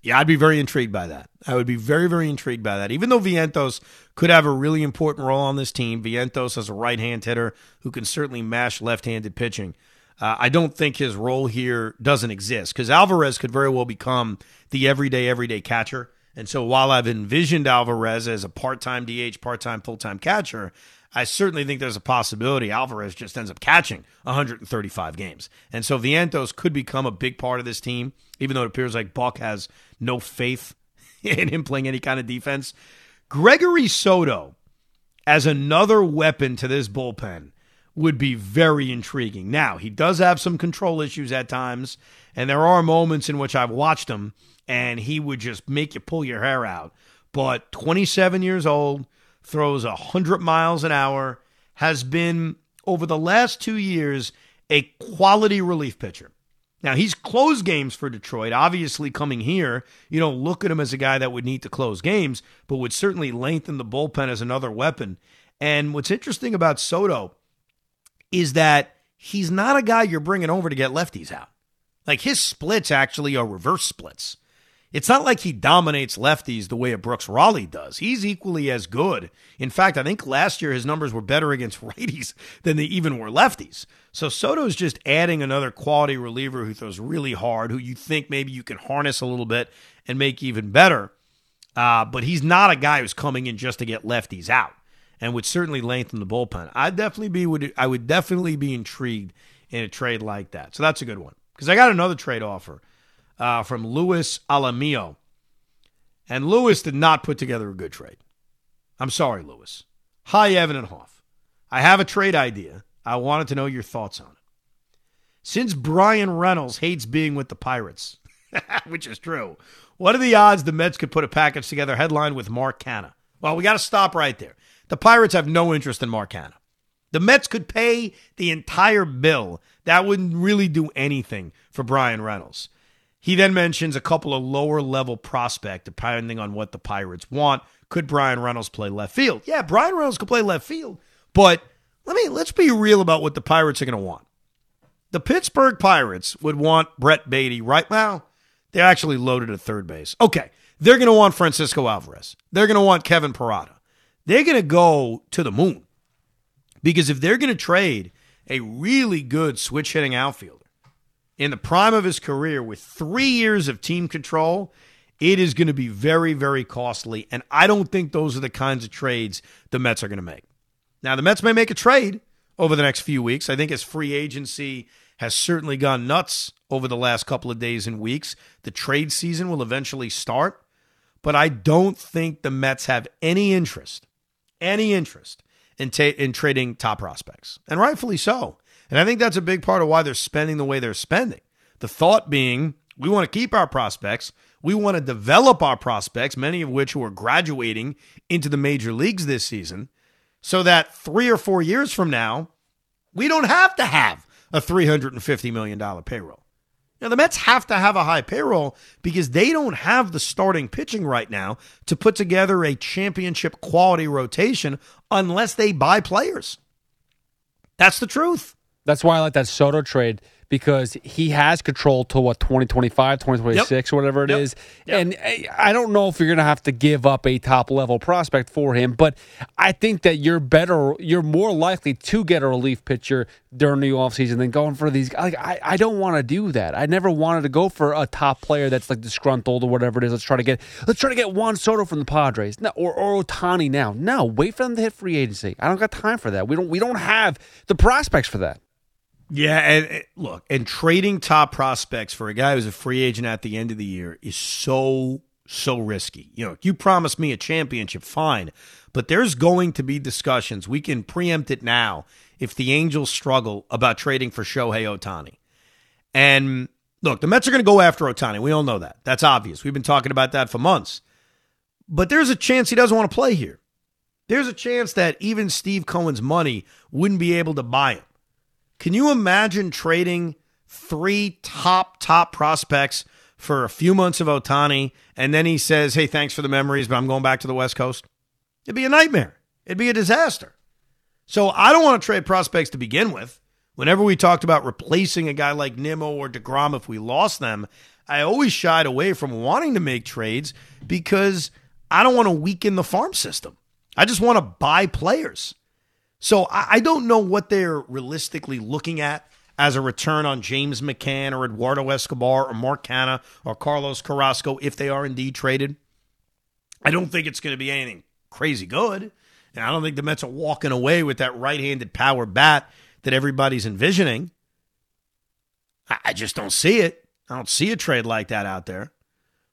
Yeah, I'd be very intrigued by that. I would be very, very intrigued by that. Even though Vientos could have a really important role on this team, Vientos is a right hand hitter who can certainly mash left handed pitching. Uh, I don't think his role here doesn't exist because Alvarez could very well become the everyday, everyday catcher. And so while I've envisioned Alvarez as a part time DH, part time, full time catcher, I certainly think there's a possibility Alvarez just ends up catching 135 games. And so Vientos could become a big part of this team, even though it appears like Buck has no faith in him playing any kind of defense. Gregory Soto as another weapon to this bullpen would be very intriguing. Now, he does have some control issues at times, and there are moments in which I've watched him and he would just make you pull your hair out. But 27 years old, throws 100 miles an hour, has been over the last two years a quality relief pitcher. Now, he's closed games for Detroit. Obviously, coming here, you don't look at him as a guy that would need to close games, but would certainly lengthen the bullpen as another weapon. And what's interesting about Soto is that he's not a guy you're bringing over to get lefties out. Like his splits actually are reverse splits. It's not like he dominates lefties the way a Brooks Raley does. He's equally as good. In fact, I think last year his numbers were better against righties than they even were lefties. So Soto's just adding another quality reliever who throws really hard, who you think maybe you can harness a little bit and make even better. Uh, but he's not a guy who's coming in just to get lefties out and would certainly lengthen the bullpen. I'd definitely be would I would definitely be intrigued in a trade like that. So that's a good one. Because I got another trade offer uh, from Luis Alamillo. And Lewis did not put together a good trade. I'm sorry, Lewis. Hi, Evan and Hoff. I have a trade idea. I wanted to know your thoughts on it. Since Bryan Reynolds hates being with the Pirates, which is true, what are the odds the Mets could put a package together headlined with Mark Canha? Well, we got to stop right there. The Pirates have no interest in Mark Canha. The Mets could pay the entire bill. That wouldn't really do anything for Bryan Reynolds. He then mentions a couple of lower level prospect, depending on what the Pirates want. Could Bryan Reynolds play left field? Yeah, Bryan Reynolds could play left field, but let me let's be real about what the Pirates are going to want. The Pittsburgh Pirates would want Brett Baty right now. They're actually loaded at third base. Okay, they're going to want Francisco Alvarez. They're going to want Kevin Parada. They're going to go to the moon because if they're going to trade a really good switch hitting outfielder in the prime of his career with three years of team control, it is going to be very, very costly. And I don't think those are the kinds of trades the Mets are going to make. Now, the Mets may make a trade over the next few weeks. I think as free agency has certainly gone nuts over the last couple of days and weeks, the trade season will eventually start. But I don't think the Mets have any interest, any interest in, ta- in trading top prospects, and rightfully so. And I think that's a big part of why they're spending the way they're spending. The thought being, we want to keep our prospects. We want to develop our prospects, many of which who are graduating into the major leagues this season, so that three or four years from now, we don't have to have a $350 million payroll. Now, the Mets have to have a high payroll because they don't have the starting pitching right now to put together a championship quality rotation unless they buy players. That's the truth. That's why I like that Soto trade because he has control to what 2025 2026 yep. whatever it yep. is, yep. and eh, i don't know if you're going to have to give up a top level prospect for him but i think that you're better you're more likely to get a relief pitcher during the offseason than going for these like i, I don't want to do that. I never wanted to go for a top player that's like disgruntled or whatever it is. Let's try to get let's try to get Juan Soto from the Padres. No, or, or Ohtani now. No wait for them to hit free agency. I don't got time for that. We don't we don't have the prospects for that yeah, and look, and trading top prospects for a guy who's a free agent at the end of the year is so so risky. You know, you promise me a championship, fine, but there's going to be discussions. We can preempt it now if the Angels struggle about trading for Shohei Ohtani. And look, the Mets are going to go after Ohtani. We all know that. That's obvious. We've been talking about that for months. But there's a chance he doesn't want to play here. There's a chance that even Steve Cohen's money wouldn't be able to buy him. Can you imagine trading three top, top prospects for a few months of Ohtani and then he says, hey, thanks for the memories, but I'm going back to the West Coast? It'd be a nightmare. It'd be a disaster. So I don't want to trade prospects to begin with. Whenever we talked about replacing a guy like Nimmo or DeGrom if we lost them, I always shied away from wanting to make trades because I don't want to weaken the farm system. I just want to buy players. So I don't know what they're realistically looking at as a return on James McCann or Eduardo Escobar or Mark Canha or Carlos Carrasco if they are indeed traded. I don't think it's going to be anything crazy good. And I don't think the Mets are walking away with that right handed power bat that everybody's envisioning. I just don't see it. I don't see a trade like that out there.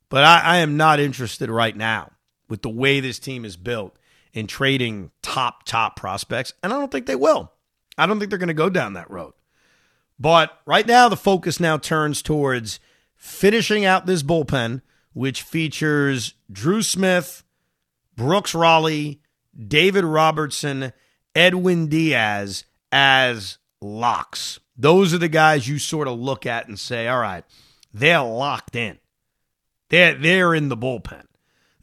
But I, I am not interested right now with the way this team is built in trading top, top prospects, and I don't think they will. I don't think they're going to go down that road. But right now, the focus now turns towards finishing out this bullpen, which features Drew Smith, Brooks Raley, David Robertson, Edwin Diaz as locks. Those are the guys you sort of look at and say, all right, they're locked in. They're, they're in the bullpen.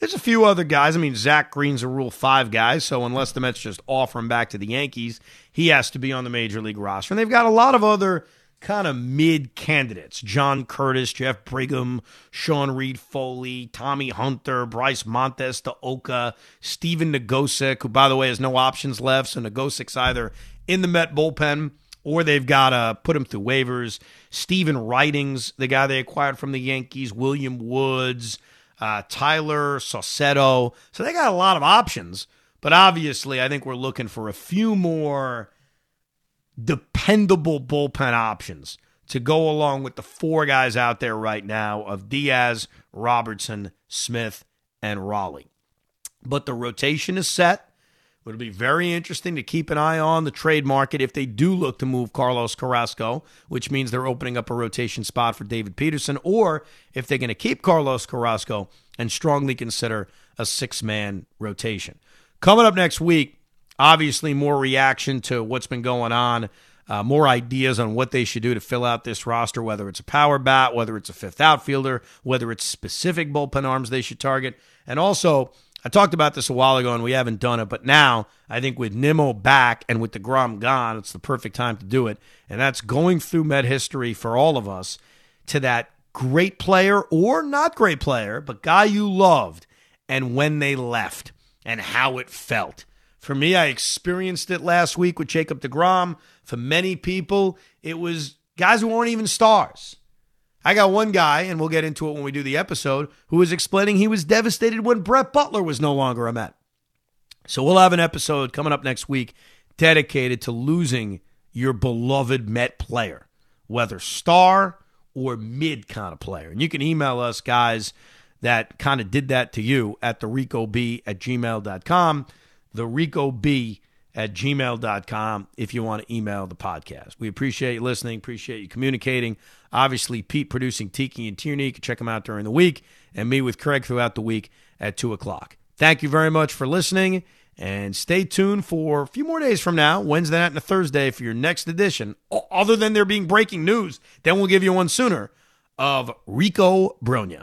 There's a few other guys. I mean, Zach Greene's a Rule 5 guy, so unless the Mets just offer him back to the Yankees, he has to be on the Major League roster. And they've got a lot of other kind of mid candidates John Curtiss, Jeff Brigham, Sean Reid-Foley, Tommy Hunter, Bryce Montes, Oka, Stephen Nogosek, who, by the way, has no options left. So Nogosek's either in the Met bullpen or they've got to put him through waivers. Stephen Ridings, the guy they acquired from the Yankees, William Woods, uh, Tayler Saucedo. So they got a lot of options. But obviously, I think we're looking for a few more dependable bullpen options to go along with the four guys out there right now of Diaz, Robertson, Smith, and Raley. But the rotation is set. It'll be very interesting to keep an eye on the trade market if they do look to move Carlos Carrasco, which means they're opening up a rotation spot for David Peterson, or if they're going to keep Carlos Carrasco and strongly consider a six man rotation. Coming up next week, obviously more reaction to what's been going on, uh, more ideas on what they should do to fill out this roster, whether it's a power bat, whether it's a fifth outfielder, whether it's specific bullpen arms they should target, and also I talked about this a while ago and we haven't done it, but now I think with Nimmo back and with DeGrom gone, it's the perfect time to do it. And that's going through Met history for all of us to that great player or not great player, but guy you loved and when they left and how it felt. For me, I experienced it last week with Jacob DeGrom. For many people, it was guys who weren't even stars. I got one guy, and we'll get into it when we do the episode, who was explaining he was devastated when Brett Butler was no longer a Met. So we'll have an episode coming up next week dedicated to losing your beloved Met player, whether star or mid kind of player. And you can email us, guys, that kind of did that to you at the Rico B at gmail.com. The Rico B at gmail.com if you want to email the podcast. We appreciate you listening, appreciate you communicating. Obviously, Pete producing Tiki and Tierney. You can check them out during the week, and me with Craig throughout the week at 2 o'clock. Thank you very much for listening, and stay tuned for a few more days from now, Wednesday night and a Thursday, for your next edition. Other than there being breaking news, then we'll give you one sooner of Rico Brogna.